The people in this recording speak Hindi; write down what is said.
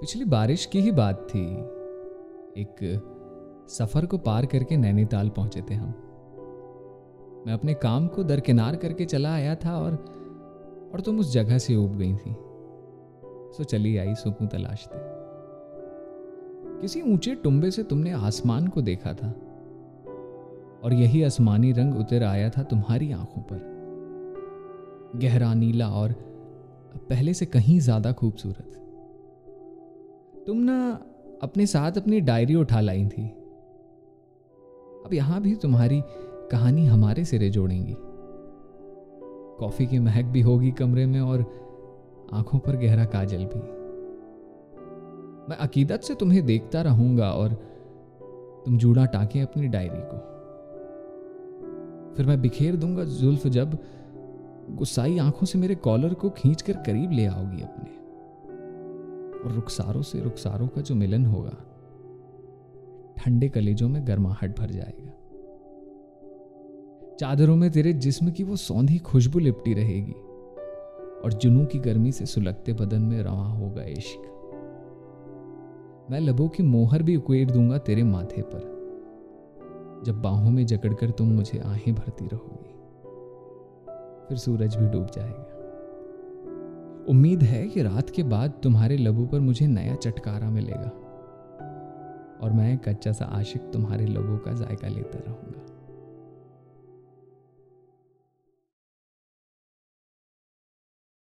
पिछली बारिश की ही बात थी। एक सफ़र को पार करके नैनीताल पहुँचे थे हम। मैं अपने काम को दरकिनार करके चला आया था और और तुम उस जगह से उब गई थी। सो चली आई सुकून तलाशते किसी ऊँचे टुंबे से तुमने आसमान को देखा था। और यही आसमानी रंग उतर आया था तुम्हारी आँखों पर। गहरा, नीला और पहले से कहीं ज़्यादा खूबसूरत। तुम ना अपने साथ अपनी डायरी उठा लाई थी। अब यहाँ भी तुम्हारी कहानी हमारे सिरे जोड़ेंगी। कॉफ़ी की महक भी होगी कमरे में और आँखों पर गहरा काजल भी। मैं अकीदत से तुम्हें देखता रहूँगा और तुम जूड़ा टाके अपनी डायरी को। फिर मैं बिखेर दूँगा जुल्फ जब गुस्साई आँखों से मेरे कॉलर को खींचकर करीब ले आओगी अपने। और रुखसारों से रुखसारों का जो मिलन होगा, ठंडे कलेजों में गर्माहट भर जाएगा। चादरों में तेरे जिस्म की वो सौंधी खुशबू लिपटी रहेगी, और जुनू की गर्मी से सुलगते बदन में रवा होगा इश्क। मैं लबों की मोहर भी उकेर दूँगा तेरे माथे पर, जब बाहों में जकड़कर तुम मुझे आहें भरती रहोगी। फिर सूरज भी डूब जाएगा। उम्मीद है कि रात के बाद तुम्हारे लबों पर मुझे नया चटकारा मिलेगा। और मैं कच्चा सा आशिक तुम्हारे लबों का जायका लेता रहूँगा।